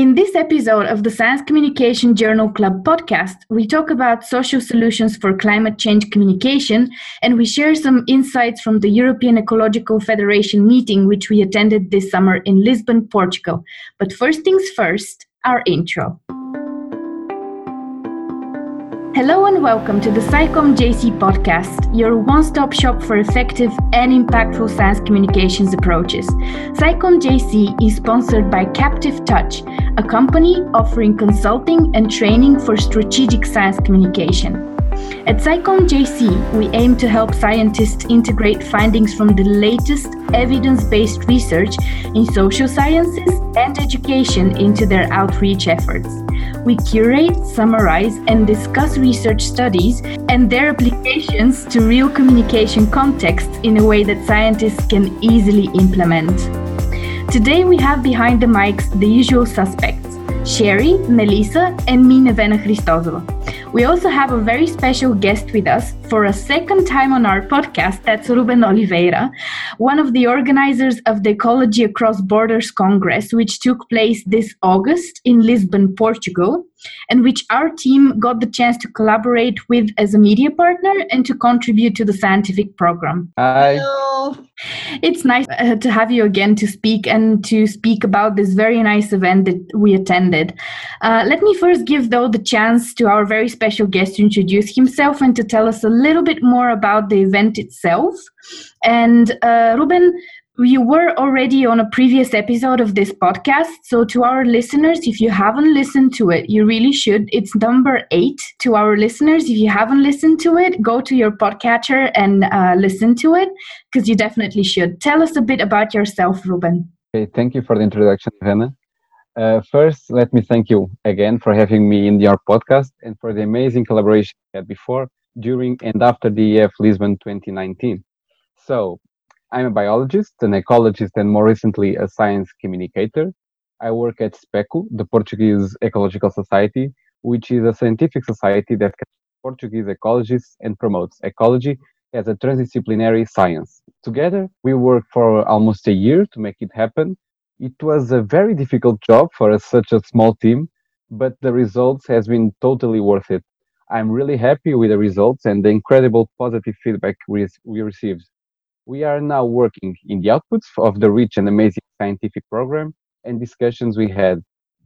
In this episode of the Science Communication Journal Club podcast, we talk about social solutions for climate change communication and we share some insights from the European Ecological Federation meeting, which we attended this summer in Lisbon, Portugal. But first things first, our intro. Hello and welcome to the SciComm JC podcast, your one stop shop for effective and impactful science communications approaches. SciComm JC is sponsored by Captive Touch, a company offering consulting and training for strategic science communication. At SciComm JC, we aim to help scientists integrate findings from the latest evidence based research in social sciences and education into their outreach efforts. We curate, summarize, and discuss research studies and their applications to real communication contexts in a way that scientists can easily implement. Today, we have behind the mics the usual suspects Sherry, Melissa, and me, Nevena Hristozova. We also have a very special guest with us for a second time on our podcast. That's Ruben Oliveira, one of the organizers of the Ecology Across Borders Congress, which took place this August in Lisbon, Portugal, and which our team got the chance to collaborate with as a media partner and to contribute to the scientific program. Hi. Hello. It's nice uh, to have you again to speak and to speak about this very nice event that we attended. Uh, let me first give, though, the chance to our very special guest to introduce himself and to tell us a little bit more about the event itself. And uh, Ruben, you were already on a previous episode of this podcast. So, to our listeners, if you haven't listened to it, you really should. It's number eight. To our listeners, if you haven't listened to it, go to your podcatcher and uh, listen to it because you definitely should. Tell us a bit about yourself, Ruben. Okay, thank you for the introduction, Hannah. Uh, first, let me thank you again for having me in your podcast and for the amazing collaboration we had before, during, and after the EEF Lisbon 2019. So, I'm a biologist, an ecologist, and more recently, a science communicator. I work at SPECO, the Portuguese Ecological Society, which is a scientific society that Portuguese ecologists and promotes ecology as a transdisciplinary science. Together, we worked for almost a year to make it happen. It was a very difficult job for a, such a small team, but the results has been totally worth it. I'm really happy with the results and the incredible positive feedback we, we received. We are now working in the outputs of the rich and amazing scientific program and discussions we had.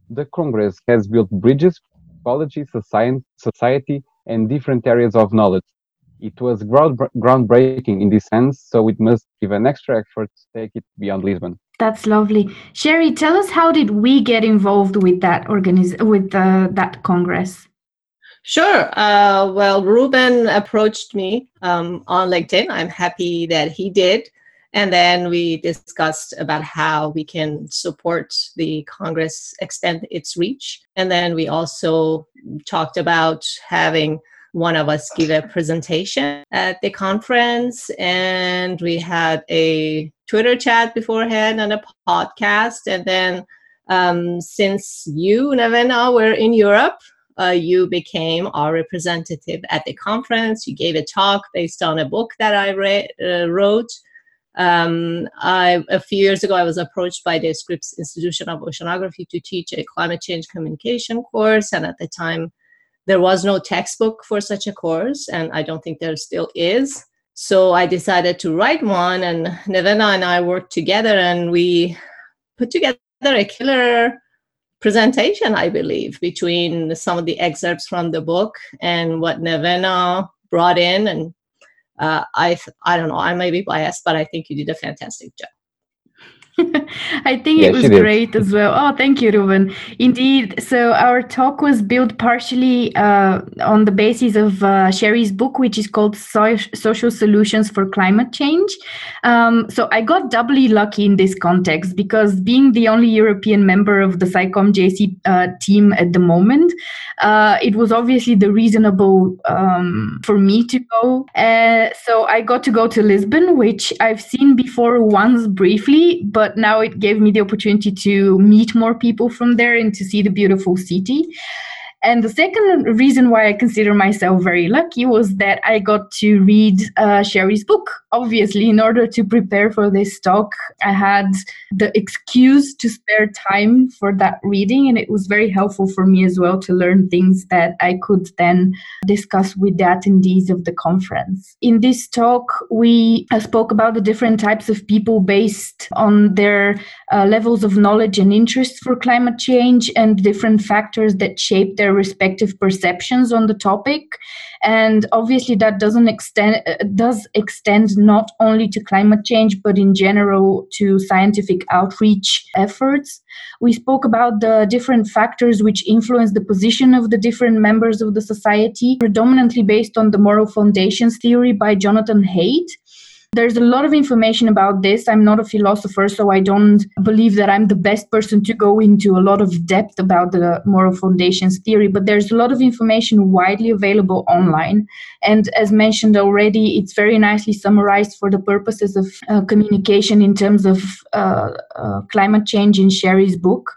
The Congress has built bridges, ecology, society, and different areas of knowledge. It was ground, groundbreaking in this sense, so it must give an extra effort to take it beyond Lisbon. That's lovely. Sherry, tell us how did we get involved with that organiz- with uh, that congress? Sure. Uh, well, Ruben approached me um, on LinkedIn. I'm happy that he did. And then we discussed about how we can support the Congress extend its reach. And then we also talked about having one of us give a presentation at the conference. And we had a Twitter chat beforehand and a podcast. And then um, since you, Nevena, were in Europe, uh, you became our representative at the conference. You gave a talk based on a book that I re- uh, wrote. Um, I, a few years ago, I was approached by the Scripps Institution of Oceanography to teach a climate change communication course, and at the time, there was no textbook for such a course, and I don't think there still is. So I decided to write one, and Nevena and I worked together, and we put together a killer presentation, I believe, between some of the excerpts from the book and what Nevena brought in. And uh, I, I don't know, I may be biased, but I think you did a fantastic job. I think yeah, it was great as well. Oh, thank you, Ruben. Indeed. So our talk was built partially uh, on the basis of uh, Sherry's book, which is called so- Social Solutions for Climate Change. Um, so I got doubly lucky in this context because being the only European member of the SciComm JC uh, team at the moment, uh, it was obviously the reasonable um, for me to go. Uh, so I got to go to Lisbon, which I've seen before once briefly, but but now it gave me the opportunity to meet more people from there and to see the beautiful city. And the second reason why I consider myself very lucky was that I got to read uh, Sherry's book. Obviously, in order to prepare for this talk, I had the excuse to spare time for that reading, and it was very helpful for me as well to learn things that I could then discuss with the attendees of the conference. In this talk, we uh, spoke about the different types of people based on their uh, levels of knowledge and interest for climate change and different factors that shape their respective perceptions on the topic. And obviously that doesn't extend uh, does extend not only to climate change but in general to scientific outreach efforts. We spoke about the different factors which influence the position of the different members of the society predominantly based on the moral foundations theory by jonathan haidt there's a lot of information about this. I'm not a philosopher, so I don't believe that I'm the best person to go into a lot of depth about the moral foundations theory, but there's a lot of information widely available online. And as mentioned already, it's very nicely summarized for the purposes of uh, communication in terms of uh, uh, climate change in Sherry's book.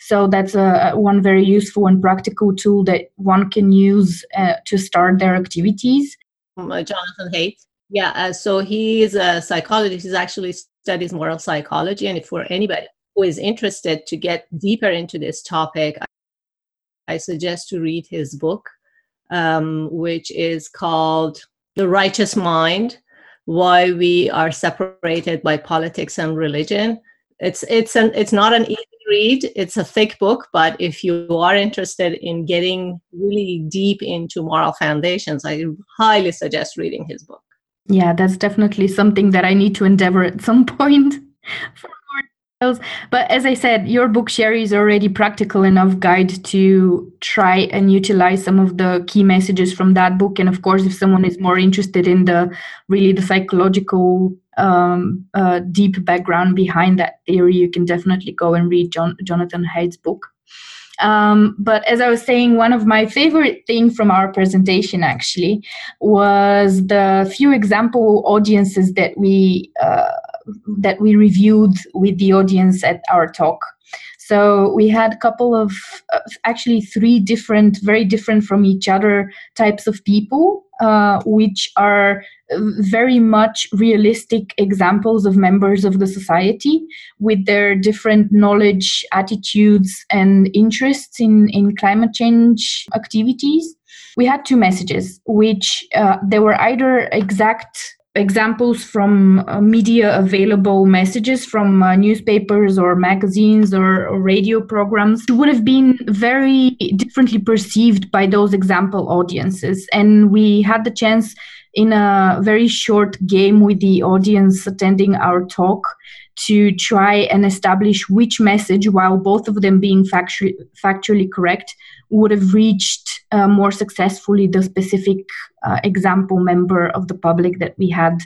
So that's one very useful and practical tool that one can use uh, to start their activities. Jonathan Haidt. Yeah, uh, so he is a psychologist. He actually studies moral psychology. And if for anybody who is interested to get deeper into this topic, I suggest to read his book, um, which is called The Righteous Mind Why We Are Separated by Politics and Religion. It's, it's, an, it's not an easy read, it's a thick book, but if you are interested in getting really deep into moral foundations, I highly suggest reading his book. Yeah, that's definitely something that I need to endeavor at some point for more details. But as I said, your book, Sherry, is already practical enough guide to try and utilize some of the key messages from that book. And of course, if someone is more interested in the really the psychological um, uh, deep background behind that theory, you can definitely go and read John, Jonathan Haidt's book. Um, but as I was saying, one of my favorite things from our presentation actually was the few example audiences that we uh, that we reviewed with the audience at our talk. So we had a couple of, uh, actually three different, very different from each other types of people, uh, which are very much realistic examples of members of the society with their different knowledge, attitudes, and interests in, in climate change activities. We had two messages, which uh, they were either exact examples from uh, media available messages from uh, newspapers or magazines or, or, radio programs would have been very differently perceived by those example audiences. And we had the chance in a very short game with the audience attending our talk to try and establish which message while both of them being factually, factually correct would have reached uh, more successfully the specific uh, example member of the public that we had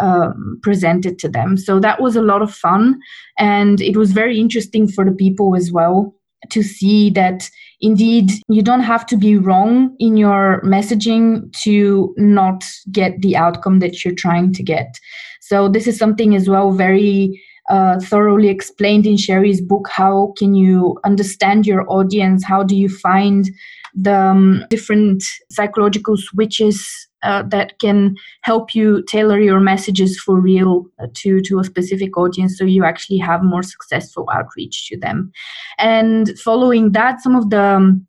um, presented to them. So that was a lot of fun. And it was very interesting for the people as well to see that indeed you don't have to be wrong in your messaging to not get the outcome that you're trying to get. So this is something as well very uh, thoroughly explained in Sherry's book. How can you understand your audience? How do you find the um, different psychological switches uh, that can help you tailor your messages for real uh, to to a specific audience so you actually have more successful outreach to them and following that some of the um,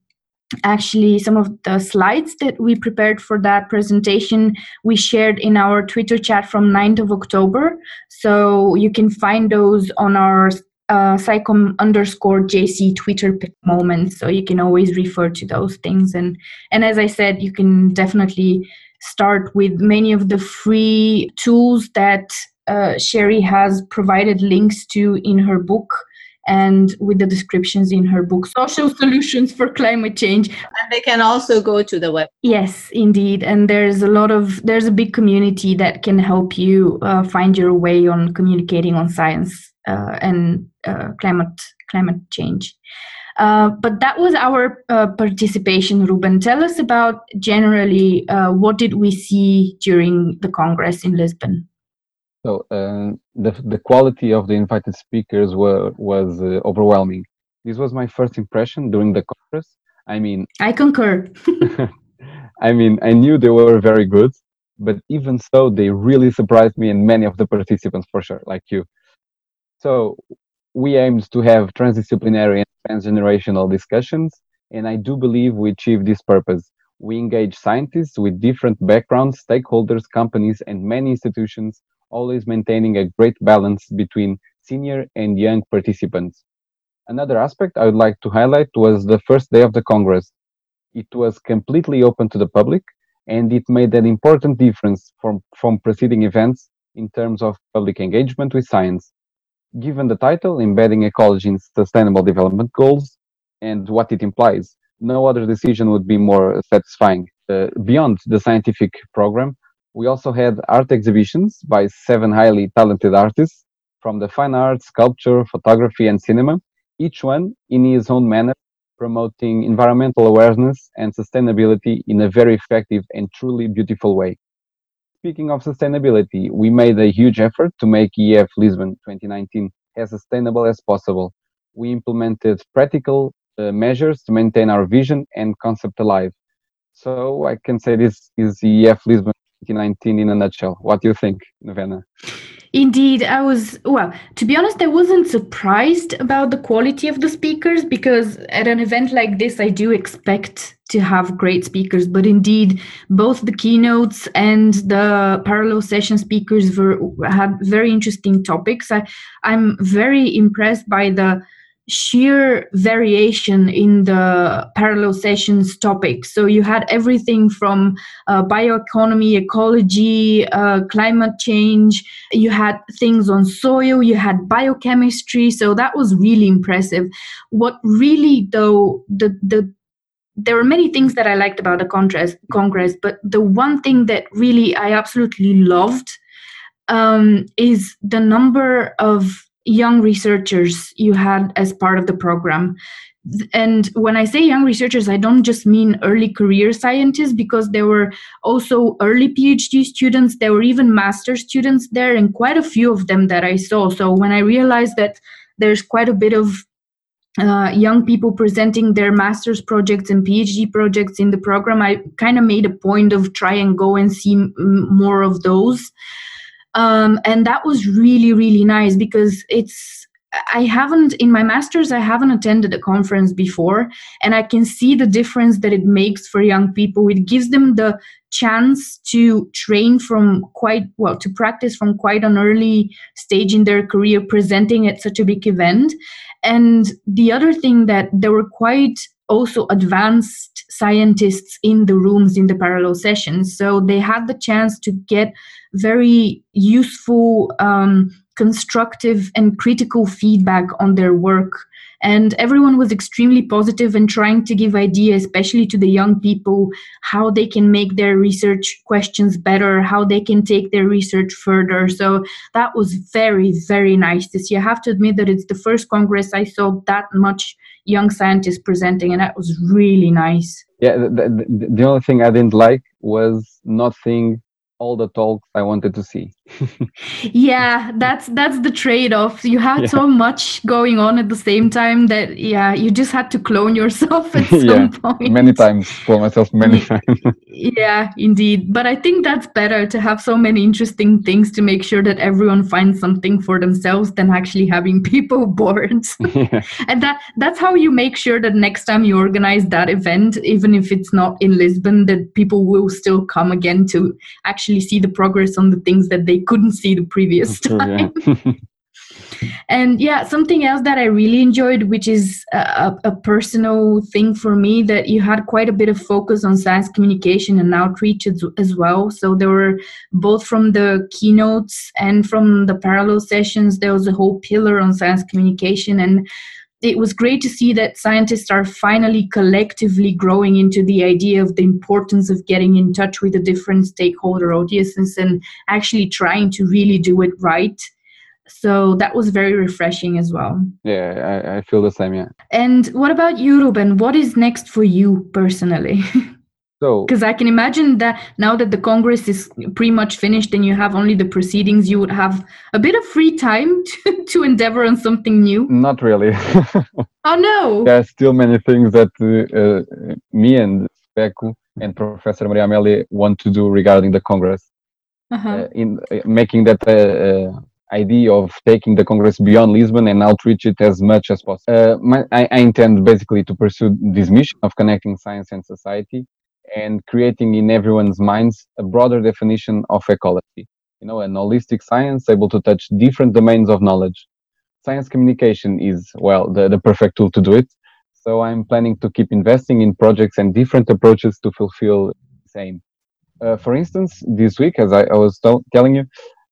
actually some of the slides that we prepared for that presentation we shared in our twitter chat from 9th of october. So you can find those on our uh, SciComm underscore jc twitter moment so you can always refer to those things. And and as i said you can definitely start with many of the free tools that uh, sherry has provided links to in her book and with the descriptions in her book social solutions for climate change. And they can also go to the web. Yes indeed. And there's a lot of there's a big community that can help you uh, find your way on communicating on science uh, and uh, climate climate change. Uh, but that was our uh, participation ruben. Tell us about generally uh, what did we see during the congress in lisbon so uh, the the quality of the invited speakers were was uh, overwhelming. This was my first impression during the conference. I mean, I concur. I mean, I knew they were very good, but even so, they really surprised me and many of the participants for sure, like you. So we aimed to have transdisciplinary and transgenerational discussions, and I do believe we achieved this purpose. We engage scientists with different backgrounds, stakeholders, companies, and many institutions, always maintaining a great balance between senior and young participants. Another aspect I would like to highlight was the first day of the Congress. It was completely open to the public, and it made an important difference from, from preceding events in terms of public engagement with science. Given the title, Embedding Ecology in Sustainable Development Goals, and what it implies, no other decision would be more satisfying. Uh, beyond the scientific program, we also had art exhibitions by seven highly talented artists from the fine arts, sculpture, photography, and cinema, each one in his own manner promoting environmental awareness and sustainability in a very effective and truly beautiful way. Speaking of sustainability, we made a huge effort to make EEF Lisbon 2019 as sustainable as possible. We implemented practical uh, measures to maintain our vision and concept alive. So I can say this is EEF Lisbon 2019 in a nutshell. What do you think, Nevena? Indeed, I was, well, to be honest, I wasn't surprised about the quality of the speakers because at an event like this, I do expect to have great speakers. But indeed, both the keynotes and the parallel session speakers were, had very interesting topics. I, I'm very impressed by the sheer variation in the parallel sessions topics. So you had everything from uh, bioeconomy, ecology, uh, climate change. You had things on soil. You had biochemistry. So that was really impressive. What really, though, the the there were many things that I liked about the Congress, Congress, but the one thing that really I absolutely loved um, is the number of young researchers you had as part of the program. And when i say young researchers i don't just mean early career scientists because there were also early phd students there were even master students there and quite a few of them that i saw. So when i realized that there's quite a bit of uh, young people presenting their master's projects and phd projects in the program i kind of made a point of try and go and see m- more of those um, and that was really really nice because it's I haven't in my masters I haven't attended a conference before and I can see the difference that it makes for young people. It gives them the chance to train from quite well to practice from quite an early stage in their career presenting at such a big event. And the other thing that there were quite also advanced scientists in the rooms in the parallel sessions. So they had the chance to get very useful, um, constructive, and critical feedback on their work. And everyone was extremely positive and trying to give ideas, especially to the young people, how they can make their research questions better, how they can take their research further. So that was very, very nice to see. I have to admit that it's the first Congress I saw that much young scientists presenting, and that was really nice. Yeah, the, the, the only thing I didn't like was not seeing all the talks I wanted to see. Yeah, that's that's the trade-off. You had yeah. so much going on at the same time that yeah, you just had to clone yourself at some yeah, point. Many times, clone myself many times. yeah, indeed. But I think that's better to have so many interesting things to make sure that everyone finds something for themselves than actually having people bored. yeah. And that that's how you make sure that next time you organize that event, even if it's not in Lisbon, that people will still come again to actually actually see the progress on the things that they couldn't see the previous time. yeah. and yeah, something else that I really enjoyed, which is a, a, personal thing for me, that you had quite a bit of focus on science communication and outreach as, as well. So there were both from the keynotes and from the parallel sessions, there was a whole pillar on science communication and it was great to see that scientists are finally collectively growing into the idea of the importance of getting in touch with the different stakeholder audiences and actually trying to really do it right. So that was very refreshing as well. Yeah, I, I feel the same. Yeah. And what about you, Ruben? What is next for you personally? So, Because I can imagine that now that the Congress is pretty much finished and you have only the proceedings, you would have a bit of free time to, to endeavor on something new. not really. Oh no! there are still many things that uh, uh, me and SPECO and Professor Maria Amélia want to do regarding the Congress. Uh-huh. uh, in uh, making that uh, uh, idea of taking the Congress beyond Lisbon and outreach it as much as possible. Uh, my, I, I intend basically to pursue this mission of connecting science and society and creating in everyone's minds a broader definition of ecology. You know, an holistic science able to touch different domains of knowledge. Science communication is, well, the, the perfect tool to do it. So I'm planning to keep investing in projects and different approaches to fulfill the same. Uh, for instance, this week, as I, I was tell- telling you,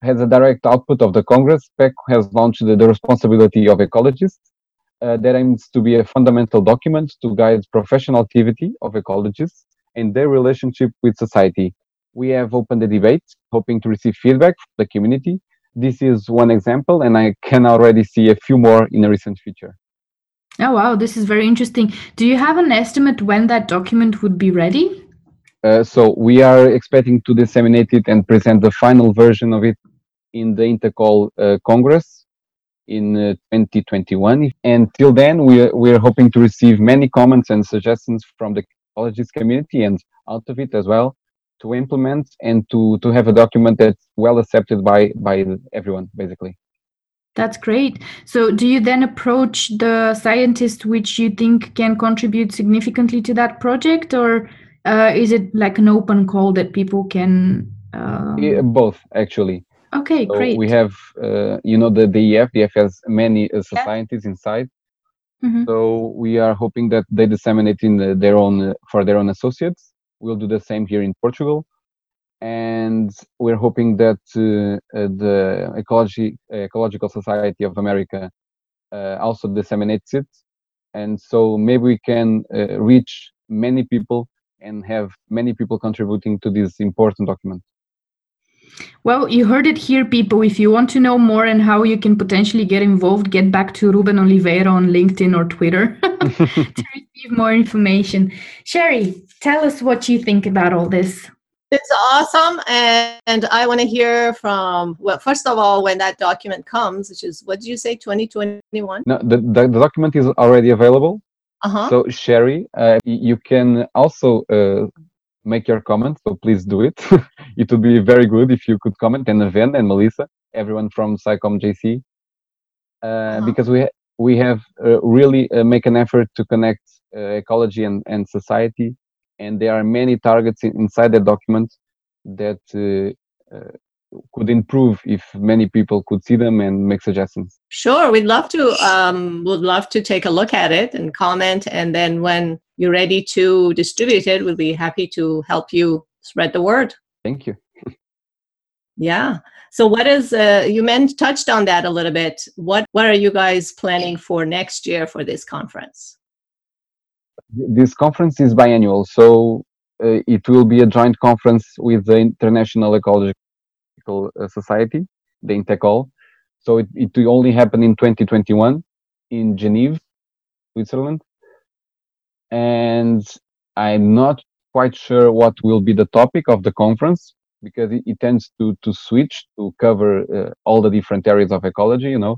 has a direct output of the Congress. PEC has launched the, the responsibility of ecologists uh, that aims to be a fundamental document to guide professional activity of ecologists and their relationship with society. We have opened a debate, hoping to receive feedback from the community. This is one example, and I can already see a few more in the recent future. Oh wow, this is very interesting. Do you have an estimate when that document would be ready? Uh, so we are expecting to disseminate it and present the final version of it in the INTECOL uh, Congress in uh, 2021. And till then, we are, we are hoping to receive many comments and suggestions from the ecologist community and out of it as well to implement and to, to have a document that's well accepted by, by everyone, basically. That's great. So, do you then approach the scientists which you think can contribute significantly to that project, or uh, is it like an open call that people can? Um... Yeah, both, actually. Okay, So great. we have, uh, you know, the EEF. EEF has many uh, societies inside. Mhm. So we are hoping that they disseminate in the, their own uh, for their own associates. We'll do the same here in Portugal, and we're hoping that uh, uh, the ecology ecological society of America uh, also disseminates it, and so maybe we can uh, reach many people and have many people contributing to this important document. Well, you heard it here, people. If you want to know more and how you can potentially get involved, get back to Ruben Oliveira on LinkedIn or Twitter to receive more information. Sherry, tell us what you think about all this. It's awesome, and, and I want to hear from. Well, first of all, when that document comes, which is what did you say, 2021? No, the, the, the document is already available. Uh huh. So Sherry, uh, you can also uh, make your comment. So please do it. it would be very good if you could comment, and Ven and Melissa, everyone from SciComm JC, uh, Uh-huh. because we ha- we have uh, really uh, make an effort to connect uh, ecology and, and society, and there are many targets in, inside the document that uh, uh, could improve if many people could see them and make suggestions. Sure, we'd love to. Um, would love to take a look at it and comment, and then when you're ready to distribute it, we'll be happy to help you spread the word. Thank you. Yeah. So, what is uh, you meant touched on that a little bit? What What are you guys planning for next year for this conference? this conference is biannual, so uh, it will be a joint conference with the International Ecological uh, Society, the INTECOL. So it, it will only happen in 2021 in Geneva, Switzerland. And I'm not quite sure what will be the topic of the conference because it, it tends to, to switch to cover uh, all the different areas of ecology, you know.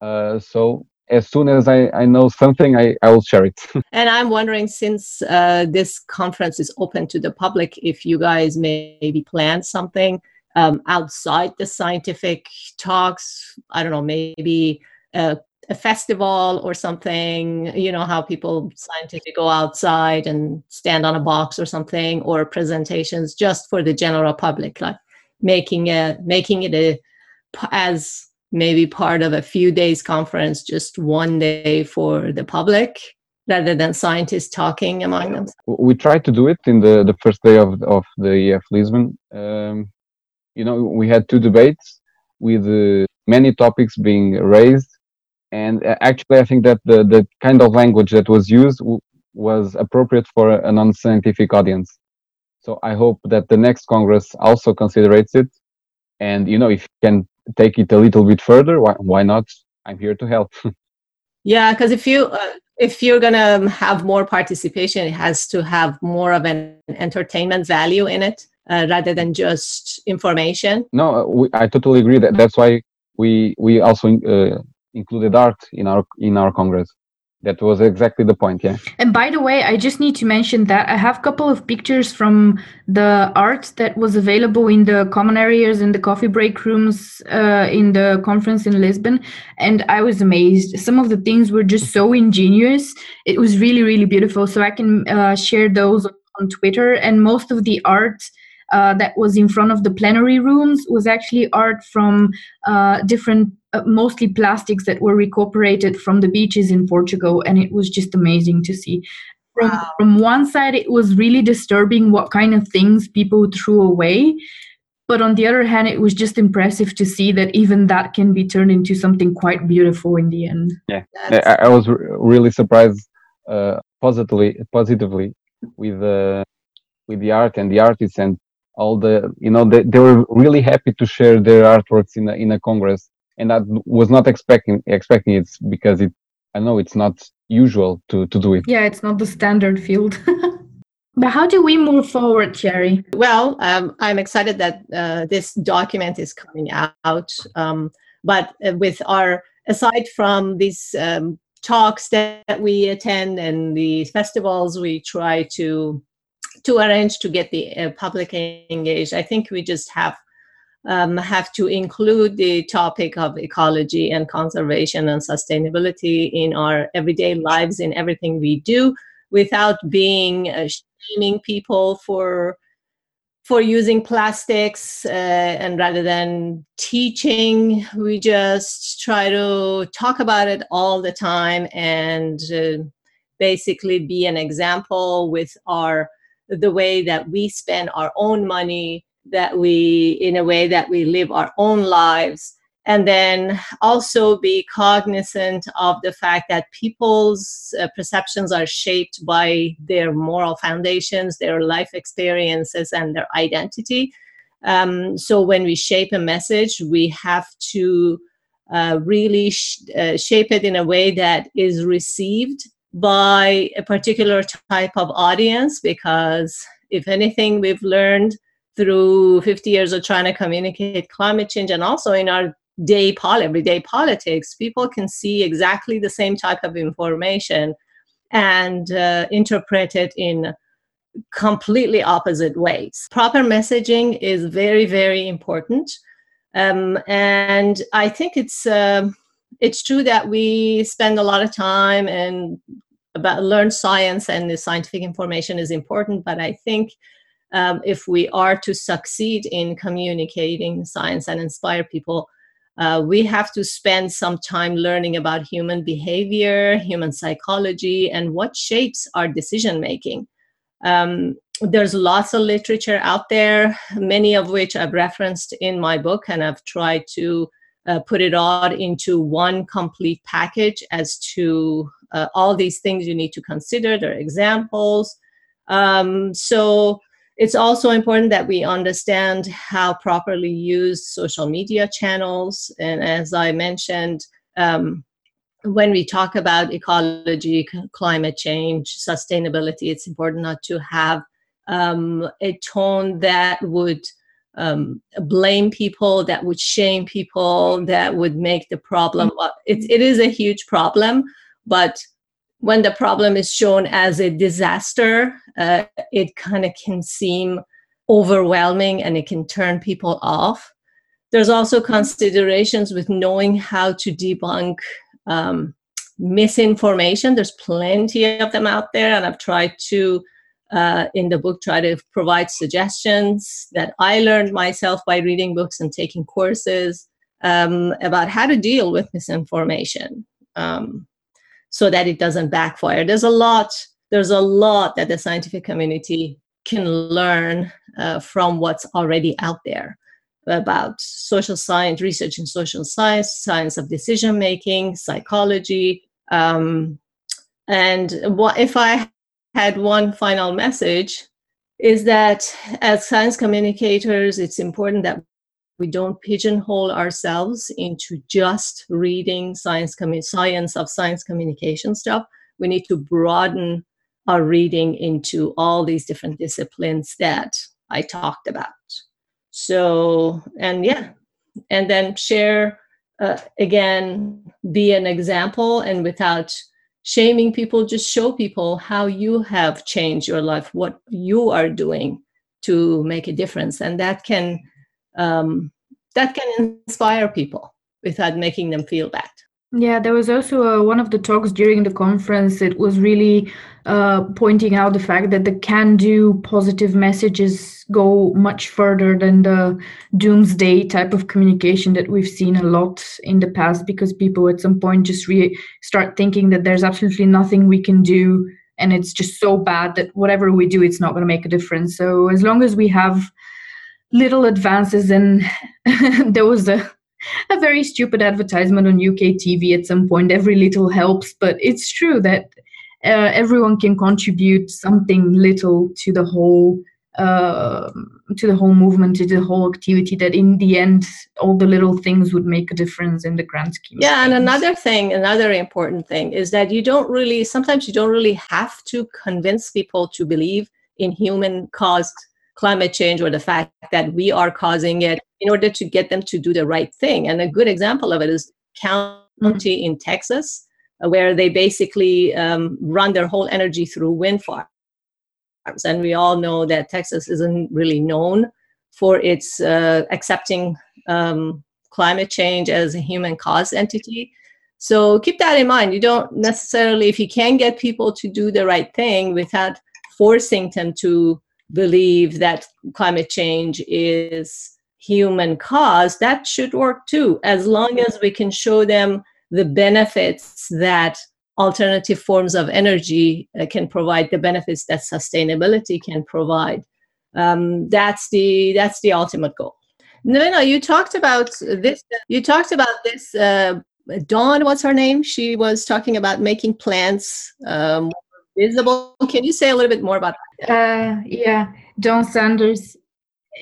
Uh, so as soon as I, I know something, I, I will share it. And I'm wondering, since uh, this conference is open to the public, if you guys maybe plan something um, outside the scientific talks. I don't know, maybe a, a festival or something. You know how people scientifically go outside and stand on a box or something, or presentations just for the general public, like making a making it a as maybe part of a few days conference, just one day for the public rather than scientists talking among them. we tried to do it in the, the first day of of the EEF Lisbon. Um, you know, we had two debates with uh, many topics being raised, and uh, actually, I think that the the kind of language that was used w- was appropriate for a non-scientific audience. So I hope that the next Congress also considers it, and you know, if you can take it a little bit further, why why not? I'm here to help. Yeah, because if you, uh, if you're going to have more participation, it has to have more of an entertainment value in it uh, rather than just information. No, uh, we, I totally agree. That that's why we we also uh, included art in our in our congress. That was exactly the point yeah. And by the way i just need to mention that i have a couple of pictures from the art that was available in the common areas in the coffee break rooms uh, in the conference in lisbon. And i was amazed. Some of the things were just so ingenious. It was really really beautiful. So i can uh, share those on twitter. And most of the art uh, that was in front of the plenary rooms was actually art from uh, different uh, mostly plastics that were recuperated from the beaches in Portugal, and it was just amazing to see. From, wow. from one side, it was really disturbing what kind of things people threw away. But on the other hand, it was just impressive to see that even that can be turned into something quite beautiful in the end. Yeah, I, I, was really surprised uh, positively, positively with the uh, with the art and the artists and all the you know they, they were really happy to share their artworks in a, in a congress and I was not expecting expecting it because it I know it's not usual to to do it. Yeah, it's not the standard field. but how do we move forward, Sherry? Well, um, I'm excited that uh, this document is coming out. Um, but uh, with our aside from these um, talks that we attend and the festivals, we try to to arrange to get the uh, public engaged. I think we just have um, have to include the topic of ecology and conservation and sustainability in our everyday lives in everything we do without being uh, shaming people for for using plastics uh, and rather than teaching we just try to talk about it all the time and uh, basically be an example with our the way that we spend our own money that we in a way that we live our own lives. And then also be cognizant of the fact that people's uh, perceptions are shaped by their moral foundations their life experiences and their identity. Um, so when we shape a message we have to uh, really sh- uh, shape it in a way that is received by a particular type of audience because if anything we've learned through 50 years of trying to communicate climate change and also in our day pol- everyday politics, people can see exactly the same type of information and uh, interpret it in completely opposite ways. Proper messaging is very, very important. Um, and I think it's uh, it's true that we spend a lot of time and about learn science and the scientific information is important, but I think um, if we are to succeed in communicating science and inspire people, uh, we have to spend some time learning about human behavior, human psychology, and what shapes our decision making. Um, there's lots of literature out there, many of which I've referenced in my book, and I've tried to uh, put it all into one complete package as to uh, all these things you need to consider. There are examples. Um, so it's also important that we understand how properly use social media channels. And as I mentioned, um, when we talk about ecology, climate change, sustainability, it's important not to have um, a tone that would um, blame people, that would shame people, that would make the problem. Mm-hmm. It, it is a huge problem, but when the problem is shown as a disaster, uh, it kind of can seem overwhelming and it can turn people off. There's also considerations with knowing how to debunk um, misinformation. There's plenty of them out there, and I've tried to, uh, in the book, try to provide suggestions that I learned myself by reading books and taking courses um, about how to deal with misinformation. Um, so that it doesn't backfire. There's a lot, there's a lot that the scientific community can learn uh, from what's already out there about social science, research in social science, science of decision making, psychology. Um, and what, if I had one final message, is that as science communicators, it's important that we don't pigeonhole ourselves into just reading science commu- science of science communication stuff we need to broaden our reading into all these different disciplines that I talked about. So, and yeah, and then share uh, again, be an example and without shaming people, just show people how you have changed your life, what you are doing to make a difference. And that can um, that can inspire people without making them feel bad. Yeah, there was also uh, one of the talks during the conference. It was really uh, pointing out the fact that the can do positive messages go much further than the doomsday type of communication that we've seen a lot in the past because people at some point just re- start thinking that there's absolutely nothing we can do and it's just so bad that whatever we do, it's not going to make a difference. So as long as we have little advances, and there was a a very stupid advertisement on UK TV at some point. Every little helps, but it's true that uh, everyone can contribute something little to the whole uh, to the whole movement, to the whole activity. That in the end, all the little things would make a difference in the grand scheme. Yeah, and another thing, another important thing is that you don't really. Sometimes you don't really have to convince people to believe in human caused climate change or the fact that we are causing it in order to get them to do the right thing. And a good example of it is county mm-hmm. in Texas, uh, where they basically um, run their whole energy through wind farms. And we all know that Texas isn't really known for its uh, accepting um, climate change as a human cause entity. So keep that in mind. You don't necessarily, if you can get people to do the right thing without forcing them to believe that climate change is human cause, that should work too, as long as we can show them the benefits that alternative forms of energy uh, can provide, the benefits that sustainability can provide. Um, that's the that's the ultimate goal. No, no, you talked about this. You talked about this. Uh, Dawn, what's her name? She was talking about making plants um, visible. Can you say a little bit more about that? Uh, yeah, Dawn Sanders.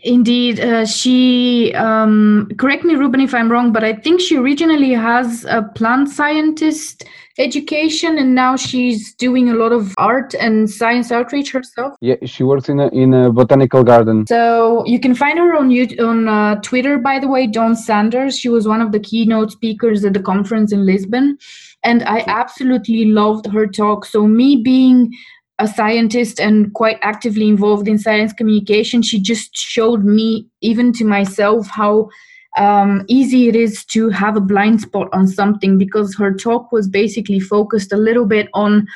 Indeed, uh, she, um, correct me, Ruben, if I'm wrong, but I think she originally has a plant scientist education and now she's doing a lot of art and science outreach herself. Yeah, she works in a, in a botanical garden. So you can find her on on uh, Twitter, by the way, Dawn Sanders. She was one of the keynote speakers at the conference in Lisbon. And I absolutely loved her talk. So, me being a scientist and quite actively involved in science communication, she just showed me, even to myself, how um, easy it is to have a blind spot on something because her talk was basically focused a little bit on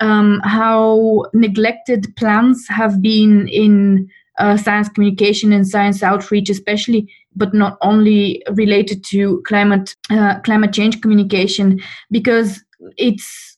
um, how neglected plants have been in uh, science communication and science outreach, especially, but not only related to climate uh, climate change communication, because it's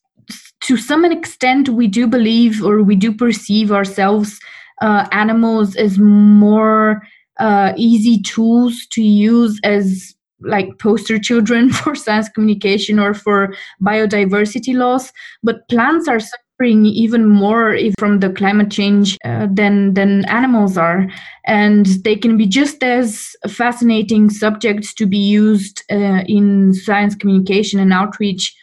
to some extent we do believe or we do perceive ourselves uh, animals as more uh, easy tools to use as like poster children for science communication or for biodiversity loss. But plants are suffering even more from the climate change uh, than than animals are. And they can be just as fascinating subjects to be used uh, in science communication and outreach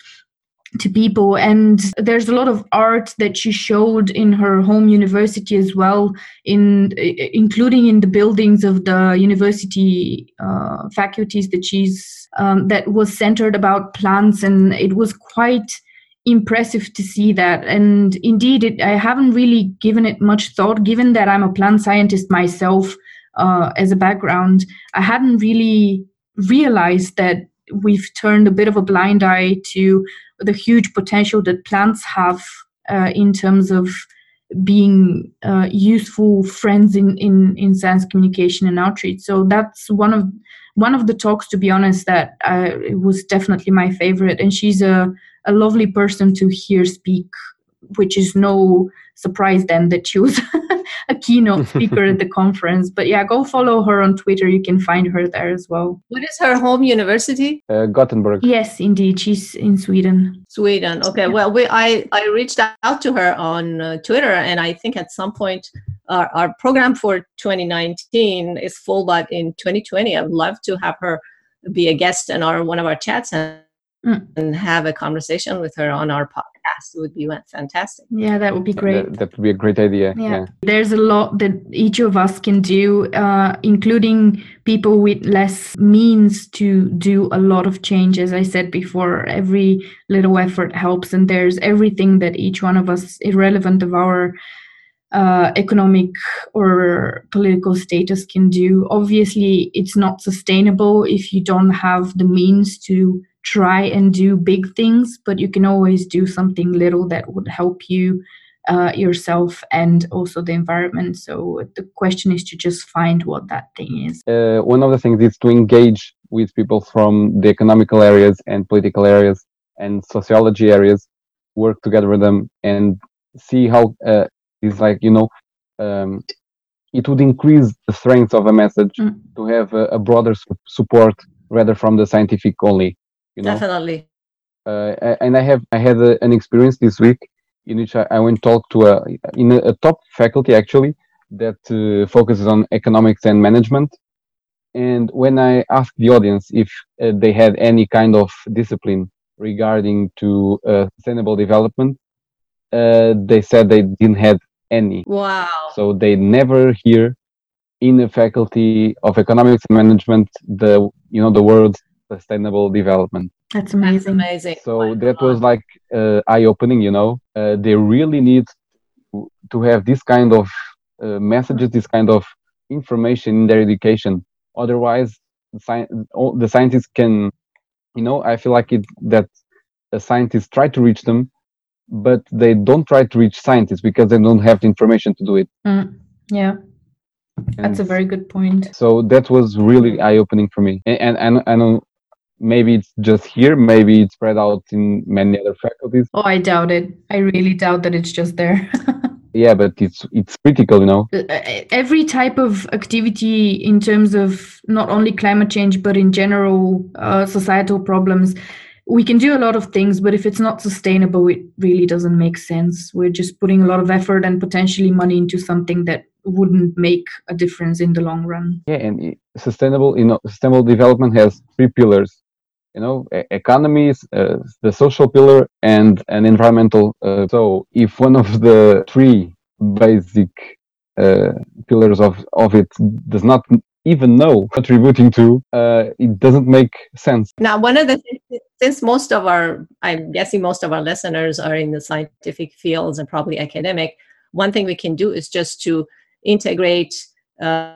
to people. And there's a lot of art that she showed in her home university as well in including in the buildings of the university uh, faculties that she's um, that was centered about plants. And it was quite impressive to see that. And indeed it, i haven't really given it much thought given that i'm a plant scientist myself uh, as a background. I hadn't really realized that we've turned a bit of a blind eye to the huge potential that plants have uh, in terms of being uh, useful friends in, in in science communication and outreach. So that's one of one of the talks, to be honest, that uh, was definitely my favorite. And she's a a lovely person to hear speak, which is no surprise then that she was a keynote speaker at the conference. But yeah, go follow her on Twitter. You can find her there as well. What is her home university? Uh, Gothenburg. Yes, indeed. She's in Sweden. Sweden. Okay. Well, we, I, I reached out to her on uh, Twitter, and I think at some point our, our program for 2019 is full, but in 2020, I would love to have her be a guest in our one of our chats and, mm. and have a conversation with her on our podcast podcast would be fantastic. Yeah, that would be great. That, that would be a great idea. Yeah. yeah. There's a lot that each of us can do, uh, including people with less means to do a lot of change. As I said before, every little effort helps, and there's everything that each one of us, irrelevant of our uh, economic or political status can do. Obviously, it's not sustainable if you don't have the means to try and do big things, but you can always do something little that would help you uh, yourself and also the environment. So the question is to just find what that thing is. Uh, one of the things is to engage with people from the economical areas and political areas and sociology areas, work together with them and see how uh, it's like you know um, it would increase the strength of a message Mm. to have a, a broader su- support rather from the scientific only. You know, Definitely. uh, and I have I had a, an experience this week in which I, I went talk to a in a, a top faculty actually that uh, focuses on economics and management. And when I asked the audience if uh, they had any kind of discipline regarding to uh, sustainable development, uh, they said they didn't have any. Wow. So they never hear in the faculty of economics and management the you know the word sustainable development. That's That's amazing. amazing. So that was like uh, eye opening. You know, uh, they really need to, to have this kind of uh, messages, this kind of information in their education. Otherwise, the, sci- all- the scientists can, you know, I feel like it that the scientists try to reach them, but they don't try to reach scientists because they don't have the information to do it. Mm, yeah, that's a very good point. so that was really eye opening for me. And, and, and I know maybe it's just here, maybe it's spread out in many other faculties. Oh, I doubt it. I really doubt that it's just there. Yeah, but it's it's critical, you know. Uh, every type of activity in terms of not only climate change but in general uh, societal problems we can do a lot of things but if it's not sustainable it really doesn't make sense we're just putting a lot of effort and potentially money into something that wouldn't make a difference in the long run Yeah, and sustainable, you know, sustainable development has three pillars. You know, economies, uh, the social pillar, and an environmental. Uh, so, if one of the three basic uh, pillars of of it does not even know contributing to, uh, it doesn't make sense. Now, one of the since most of our, I'm guessing most of our listeners are in the scientific fields and probably academic, one thing we can do is just to integrate uh,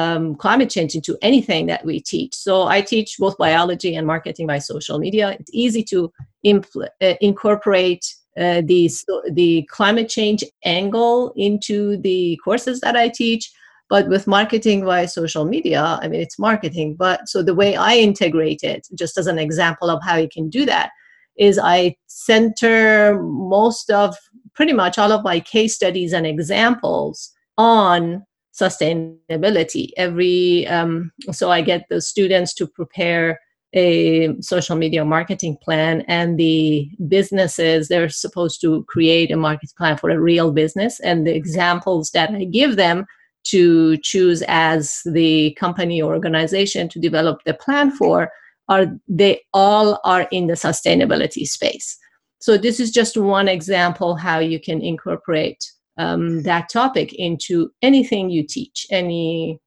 um, climate change into anything that we teach. So I teach both biology and marketing by social media. It's easy to impl- uh, incorporate uh, the so- the climate change angle into the courses that I teach. But with marketing via social media, I mean, it's marketing. But so the way I integrate it, just as an example of how you can do that, is I center most of pretty much all of my case studies and examples on sustainability. Every um, so I get the students to prepare a social media marketing plan, and the businesses they're supposed to create a market plan for a real business, and the examples that I give them to choose as the company or organization to develop the plan for are they all are in the sustainability space so this is just one example how you can incorporate um, that topic into anything you teach. Any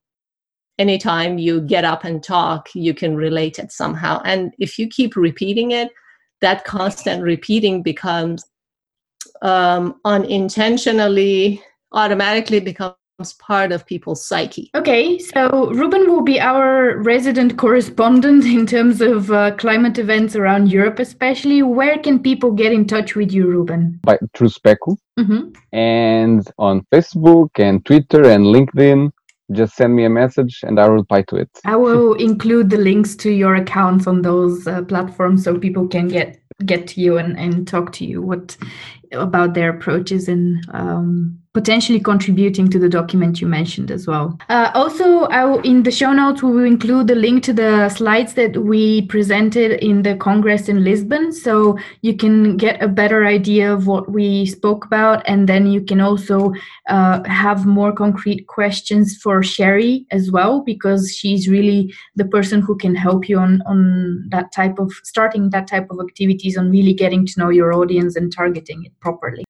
anytime you get up and talk you can relate it somehow. And if you keep repeating it that constant repeating becomes um, unintentionally automatically becomes part of people's psyche Okay, so Ruben will be our resident correspondent in terms of uh, climate events around Europe, especially. Where can people get in touch with you, Ruben? By through SPECO hmm and on Facebook and Twitter and LinkedIn, just send me a message and I will reply to it. I will include the links to your accounts on those uh, platforms so people can get get to you and, and talk to you what about their approaches and um, potentially contributing to the document you mentioned as well. Uh, also, in the show notes, we will include the link to the slides that we presented in the Congress in Lisbon. So you can get a better idea of what we spoke about. And then you can also uh, have more concrete questions for Sherry as well, because she's really the person who can help you on, on that type of starting that type of activities, on really getting to know your audience and targeting it properly.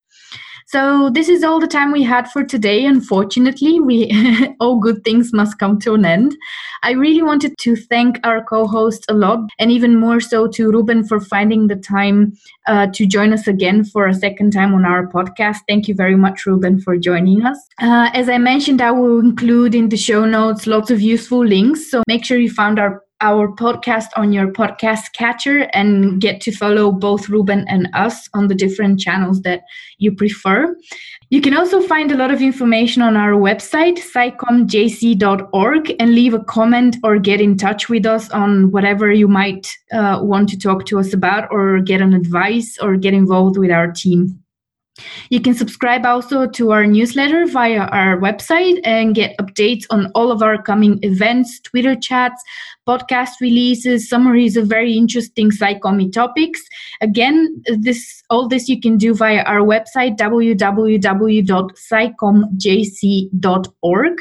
So this is all the time we had for today. Unfortunately, we all good things must come to an end. I really wanted to thank our co-host a lot, and even more so to Ruben for finding the time uh, to join us again for a second time on our podcast. Thank you very much, Ruben, for joining us. Uh, as I mentioned, I will include in the show notes lots of useful links. So make sure you found our our podcast on your podcast catcher and get to follow both Ruben and us on the different channels that you prefer. You can also find a lot of information on our website, scicomjc.org, and leave a comment or get in touch with us on whatever you might uh, want to talk to us about or get an advice or get involved with our team. You can subscribe also to our newsletter via our website and get updates on all of our coming events, Twitter chats, podcast releases, summaries of very interesting SciComm topics. Again, this all this you can do via our website www.scicomjc.org.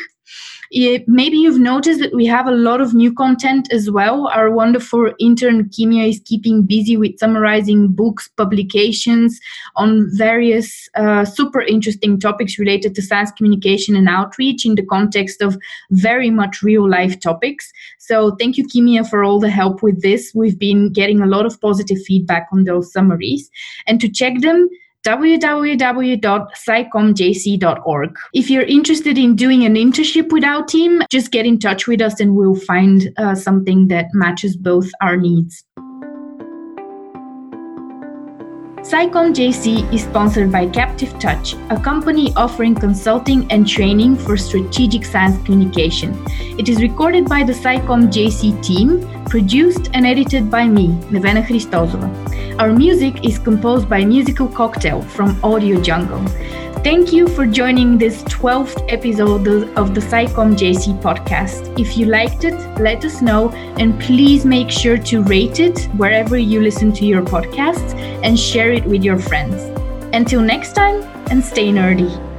It, maybe you've noticed that we have a lot of new content as well. Our wonderful intern Kimia is keeping busy with summarizing books, publications on various uh, super interesting topics related to science communication and outreach in the context of very much real life topics. So thank you, Kimia, for all the help with this. We've been getting a lot of positive feedback on those summaries. And to check them, www.scicomjc.org. If you're interested in doing an internship with our team, just get in touch with us and we'll find uh, something that matches both our needs. SciComm JC is sponsored by Captive Touch, a company offering consulting and training for strategic science communication. It is recorded by the SciComm JC team, produced and edited by me, Nevena Hristozova. Our music is composed by Musical Cocktail from Audio Jungle. Thank you for joining this 12th episode of the SciComm JC podcast. If you liked it, let us know and please make sure to rate it wherever you listen to your podcasts and share it with your friends. Until next time, and stay nerdy.